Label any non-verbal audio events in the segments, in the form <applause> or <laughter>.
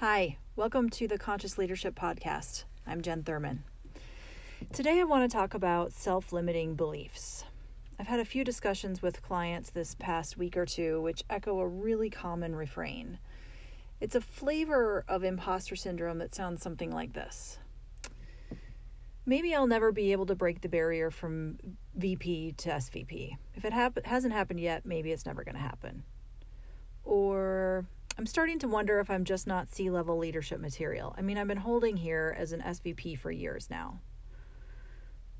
Hi, welcome to the Conscious Leadership Podcast. I'm Jen Thurman. Today I want to talk about self limiting beliefs. I've had a few discussions with clients this past week or two which echo a really common refrain. It's a flavor of imposter syndrome that sounds something like this Maybe I'll never be able to break the barrier from VP to SVP. If it hap- hasn't happened yet, maybe it's never going to happen. Or I'm starting to wonder if I'm just not C level leadership material. I mean, I've been holding here as an SVP for years now.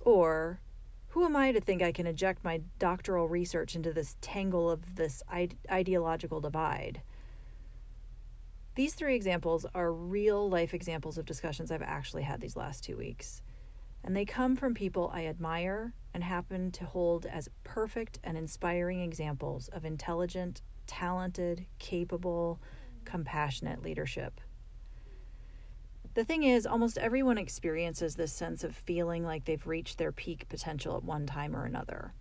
Or, who am I to think I can eject my doctoral research into this tangle of this ide- ideological divide? These three examples are real life examples of discussions I've actually had these last two weeks. And they come from people I admire and happen to hold as perfect and inspiring examples of intelligent, talented, capable, compassionate leadership. The thing is, almost everyone experiences this sense of feeling like they've reached their peak potential at one time or another.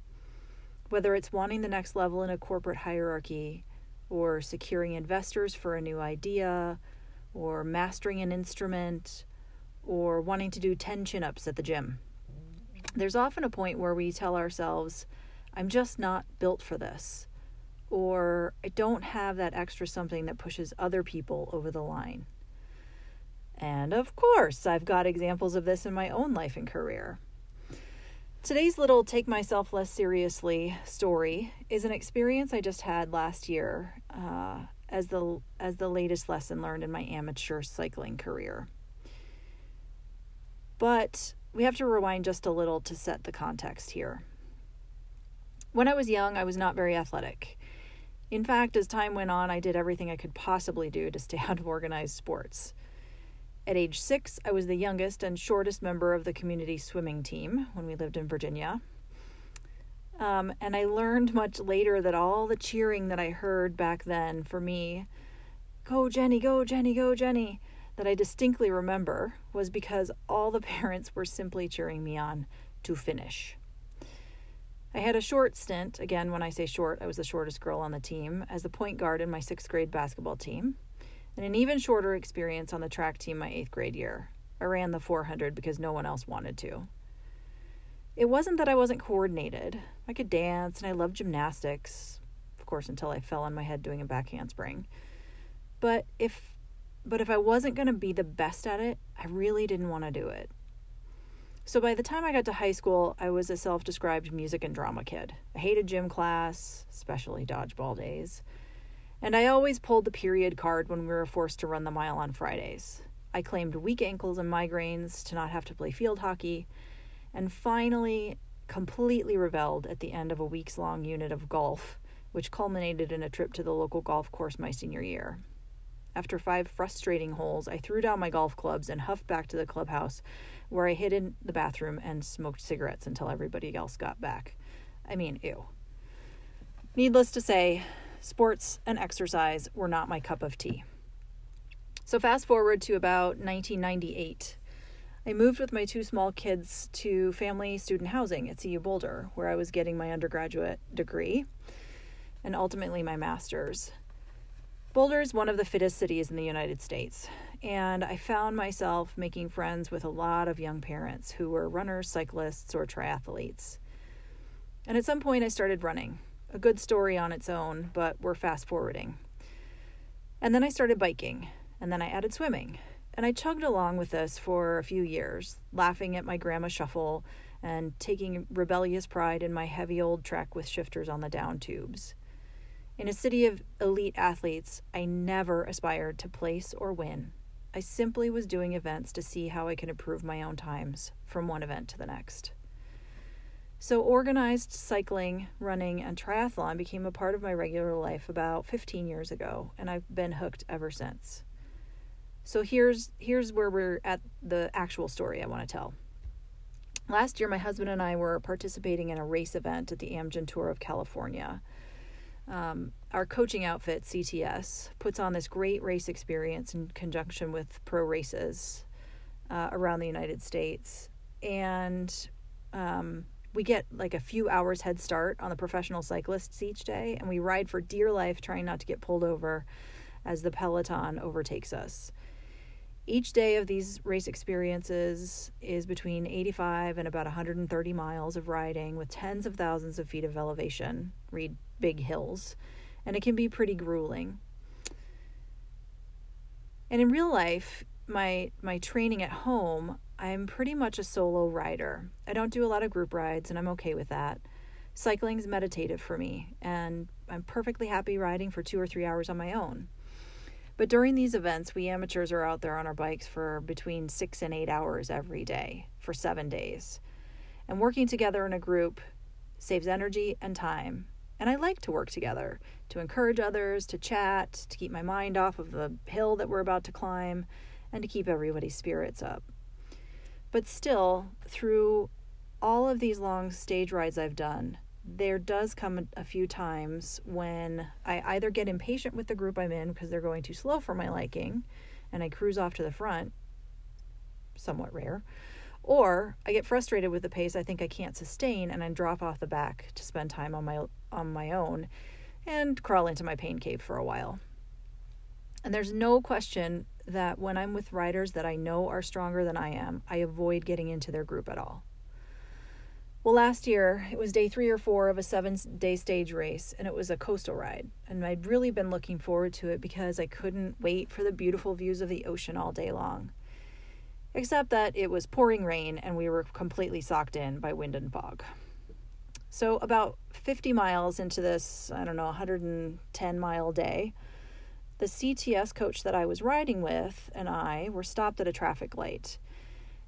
Whether it's wanting the next level in a corporate hierarchy, or securing investors for a new idea, or mastering an instrument, or wanting to do 10 chin ups at the gym. There's often a point where we tell ourselves, I'm just not built for this or I don't have that extra something that pushes other people over the line. And of course, I've got examples of this in my own life and career. Today's little take myself less seriously story is an experience I just had last year uh, as the as the latest lesson learned in my amateur cycling career. But we have to rewind just a little to set the context here. When I was young, I was not very athletic. In fact, as time went on, I did everything I could possibly do to stay <laughs> out of organized sports. At age six, I was the youngest and shortest member of the community swimming team when we lived in Virginia. Um, and I learned much later that all the cheering that I heard back then for me, go Jenny, go Jenny, go Jenny, that I distinctly remember was because all the <laughs> parents were simply cheering me on to finish. I had a short stint, again, when I say short, I was the shortest girl on the team, as the point guard in my sixth grade basketball team, and an even shorter experience on the track team my eighth grade year. I ran the 400 because no one else wanted to. It wasn't that I wasn't coordinated. I could dance and I loved gymnastics, of course, until I fell on my head doing a back handspring. But if but if I wasn't going to be the best at it, I really didn't want to do it. So by the time I got to high school, I was a self described music and drama kid. I hated gym class, especially dodgeball days. And I always pulled the period card when we were forced to run the mile on Fridays. I claimed weak ankles and migraines to not have to play field hockey, and finally completely rebelled at the end of a weeks long unit of golf, which culminated in a trip to the local golf course my senior year. After five frustrating holes, I threw down my golf clubs and huffed back to the clubhouse, where I hid in the bathroom and smoked cigarettes until everybody else got back. I mean, ew. Needless to say, sports and exercise were not my cup of tea. So, fast forward to about 1998. I moved with my two small kids to family student housing at CU Boulder, where I was getting my undergraduate degree and ultimately my master's. Boulder is one of the fittest cities in the United States, and I found myself making friends with a lot of young parents who were runners, cyclists, or triathletes. And at some point, I started running. A good story on its own, but we're fast forwarding. And then I started biking, and then I added swimming. And I chugged along with this for a few years, laughing at my grandma shuffle and taking rebellious pride in my heavy old trek with shifters on the down tubes. In a city of elite athletes, I never aspired to place or win. I simply was doing events to see how I can improve my own times from one event to the next. So, organized cycling, running, and triathlon became a part of my regular life about 15 years ago, and I've been hooked ever since. So, here's, here's where we're at the actual story I want to tell. Last year, my husband and I were participating in a race event at the Amgen Tour of California. Um, our coaching outfit, CTS, puts on this great race experience in conjunction with pro races uh, around the United States. And um, we get like a few hours head start on the professional cyclists each day, and we ride for dear life, trying not to get pulled over as the peloton overtakes us. Each day of these race experiences is between 85 and about 130 miles of riding with tens of thousands of feet of elevation, read big hills, and it can be pretty grueling. And in real life, my my training at home, I'm pretty much a solo rider. I don't do a lot of group rides and I'm okay with that. Cycling's meditative for me and I'm perfectly happy riding for 2 or 3 hours on my own. But during these events, we amateurs are out there on our bikes for between six and eight hours every day for seven days. And working together in a group saves energy and time. And I like to work together to encourage others, to chat, to keep my mind off of the hill that we're about to climb, and to keep everybody's spirits up. But still, through all of these long stage rides I've done, there does come a few times when I either get impatient with the group I'm in because they're going too slow for my liking and I cruise off to the front, somewhat rare, or I get frustrated with the pace I think I can't sustain and I drop off the back to spend time on my on my own and crawl into my pain cave for a while. And there's no question that when I'm with riders that I know are stronger than I am, I avoid getting into their group at all. Well, last year it was day three or four of a seven day stage race, and it was a coastal ride. And I'd really been looking forward to it because I couldn't wait for the beautiful views of the ocean all day long. Except that it was pouring rain and we were completely socked in by wind and fog. So, about 50 miles into this, I don't know, 110 mile day, the CTS coach that I was riding with and I were stopped at a traffic light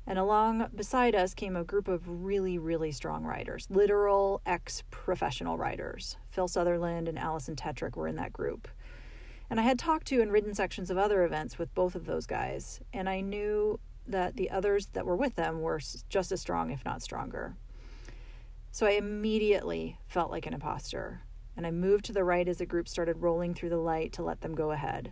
and along beside us came a group of really, really strong riders, literal ex professional riders. Phil Southerland and Alison Tetrick were in that group. And I had talked to and ridden sections of other events with both of those guys, and I knew that the others that were with them were just as strong, if not stronger. So I immediately felt like an imposter, and I moved to the right as the group started rolling through the light to let them go ahead.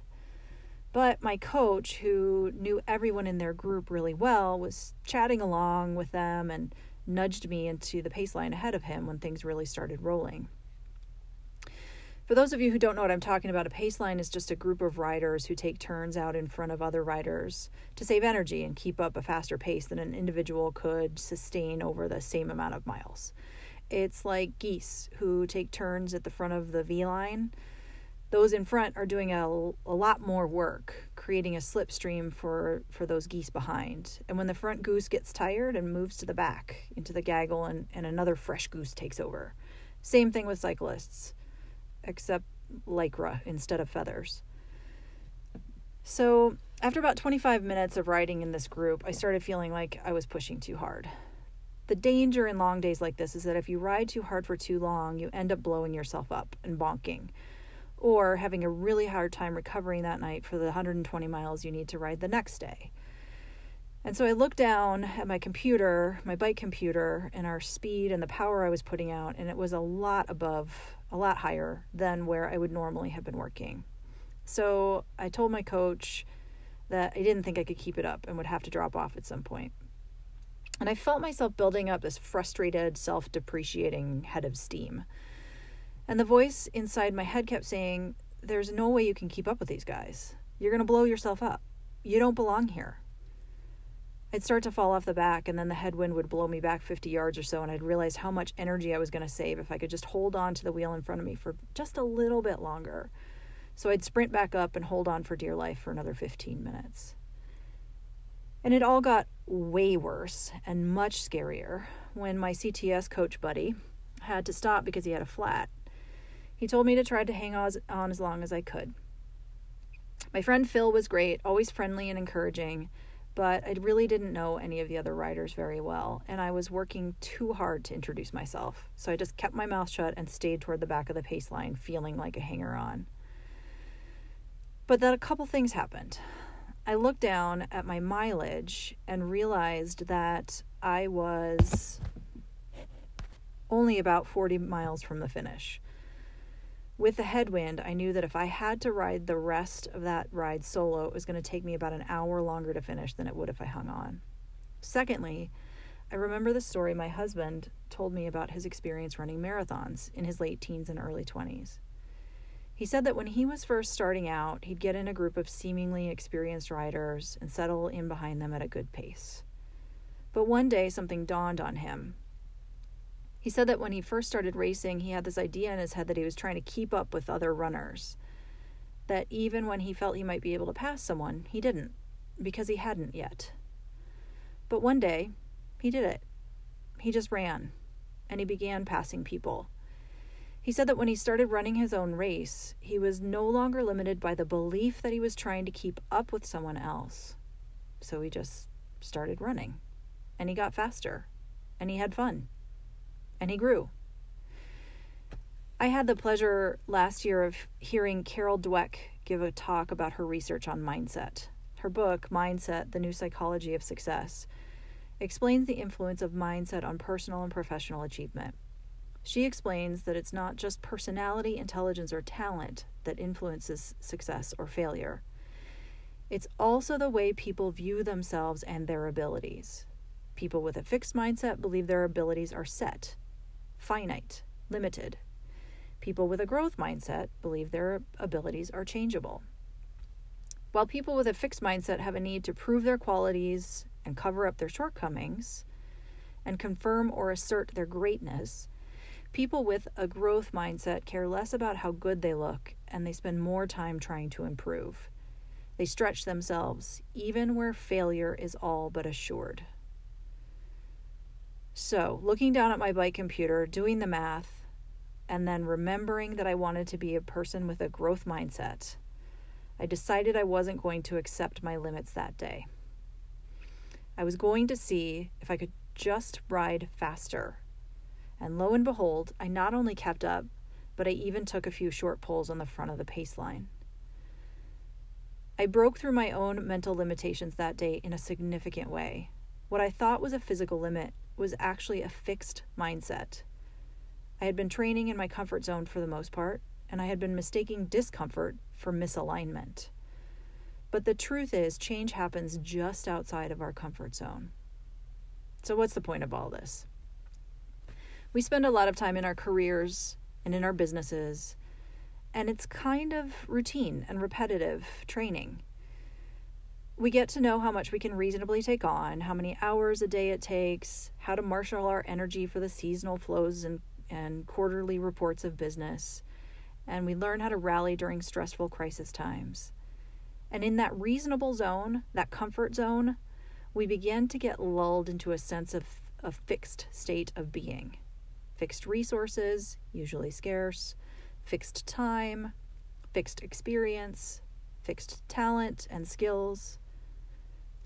But my coach, who knew everyone in their group really well, was chatting along with them and nudged me into the pace line ahead of him when things really started rolling. For those of you who don't know what I'm talking about, a pace line is just a group of riders who take turns out in front of other riders to save energy and keep up a faster pace than an individual could sustain over the same amount of miles. It's like geese who take turns at the front of the V line those in front are doing a, a lot more work creating a slipstream for for those geese behind. And when the front goose gets tired and moves to the back into the gaggle and, and another fresh goose takes over. Same thing with cyclists except lycra instead of feathers. So after about 25 minutes of riding in this group i started feeling like i was pushing too hard. The danger in long days like this is that if you ride too hard for too long you end up blowing yourself up and bonking or having a really hard time recovering that night for the 120 miles you need to ride the next day. And so I looked down at my computer, my bike computer, and our speed and the power I was putting out, and it was a lot above, a lot higher than where I would normally have been working. So I told my coach that I didn't think I could keep it up and would have to drop off at some point. And I felt myself building up this frustrated, self depreciating head of steam. And the voice inside my head kept saying, There's no way you can keep up with these guys. You're going to blow yourself up. You don't belong here. I'd start to fall off the back, and then the headwind would blow me back 50 yards or so, and I'd realize how much energy I was going to save if I could just hold on to the wheel in front of me for just a little bit longer. So I'd sprint back up and hold on for dear life for another 15 minutes. And it all got way worse and much scarier when my CTS coach buddy had to stop because he had a flat. He told me to try to hang on as long as I could. My friend Phil was great, always friendly and encouraging, but I really didn't know any of the other riders very well, and I was working too hard to introduce myself. So I just kept my mouth shut and stayed toward the back of the pace line, feeling like a hanger on. But then a couple things happened. I looked down at my mileage and realized that I was only about 40 miles from the finish. With the headwind, I knew that if I had to ride the rest of that ride solo, it was going to take me about an hour longer to finish than it would if I hung on. Secondly, I remember the story my husband told me about his experience running marathons in his late teens and early 20s. He said that when he was first starting out, he'd get in a group of seemingly experienced riders and settle in behind them at a good pace. But one day something dawned on him. He said that when he first started racing, he had this idea in his head that he was trying to keep up with other runners. That even when he felt he might be able to pass someone, he didn't, because he hadn't yet. But one day, he did it. He just ran, and he began passing people. He said that when he started running his own race, he was no longer limited by the belief that he was trying to keep up with someone else. So he just started running. And he got faster. And he had fun. And he grew. I had the pleasure last year of hearing Carol Dweck give a talk about her research on mindset. Her book, Mindset The New Psychology of Success, explains the influence of mindset on personal and professional achievement. She explains that it's not just personality, intelligence, or talent that influences success or failure. It's also the way people view themselves and their abilities. People with a fixed mindset believe their abilities are set, finite, limited. People with a growth mindset believe their abilities are changeable. While people with a fixed mindset have a need to prove their qualities and cover up their shortcomings and confirm or assert their greatness, People with a growth mindset care less about how good they look and they spend more time trying to improve. They stretch themselves, even where failure is all but assured. So, looking down at my bike computer, doing the math, and then remembering that I wanted to be a person with a growth mindset, I decided I wasn't going to accept my limits that day. I was going to see if I could just ride faster and lo and behold, I not only kept up, but I even took a few short pulls on the front of the pace line. I broke through my own mental limitations that day in a significant way. What I thought was a physical limit was actually a fixed mindset. I had been training in my comfort zone for the most part, and I had been mistaking discomfort for misalignment. But the truth is, change happens just outside of our comfort zone. So, what's the point of all this? we spend a lot of time in our careers and in our businesses, and it's kind of routine and repetitive training. We get to know how much we can reasonably take on, how many hours a day it takes, how to marshal our energy for the seasonal flows and, and quarterly reports of business, and we learn how to rally during stressful crisis times. And in that reasonable zone, that comfort zone, we begin to get lulled into a sense of a fixed state of being fixed resources, usually scarce, fixed time, fixed experience, fixed talent and skills.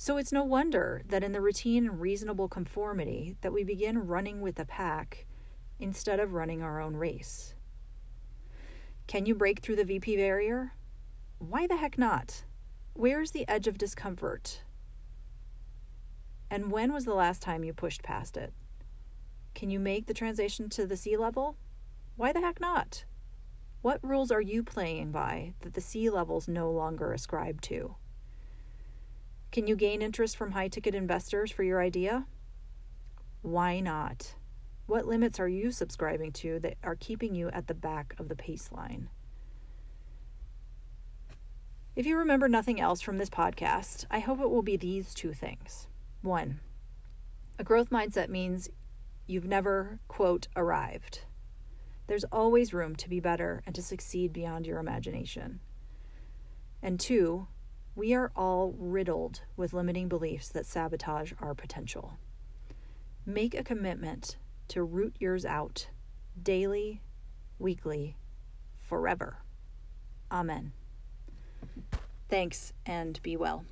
So it's no wonder that in the routine and reasonable conformity that we begin running with the pack instead of running our own race. Can you break through the VP barrier? Why the heck not? Where's the edge of discomfort? And when was the last time you pushed past it? Can you make the transition to the C level? Why the heck not? What rules are you playing by that the C levels no longer ascribe to? Can you gain interest from high ticket investors for your idea? Why not? What limits are you subscribing to that are keeping you at the back of the pace line? If you remember nothing else from this podcast, I hope it will be these two things. One, a growth mindset means You've never, quote, arrived. There's always room to be better and to succeed beyond your imagination. And two, we are all riddled with limiting beliefs that sabotage our potential. Make a commitment to root yours out daily, weekly, forever. Amen. Thanks and be well.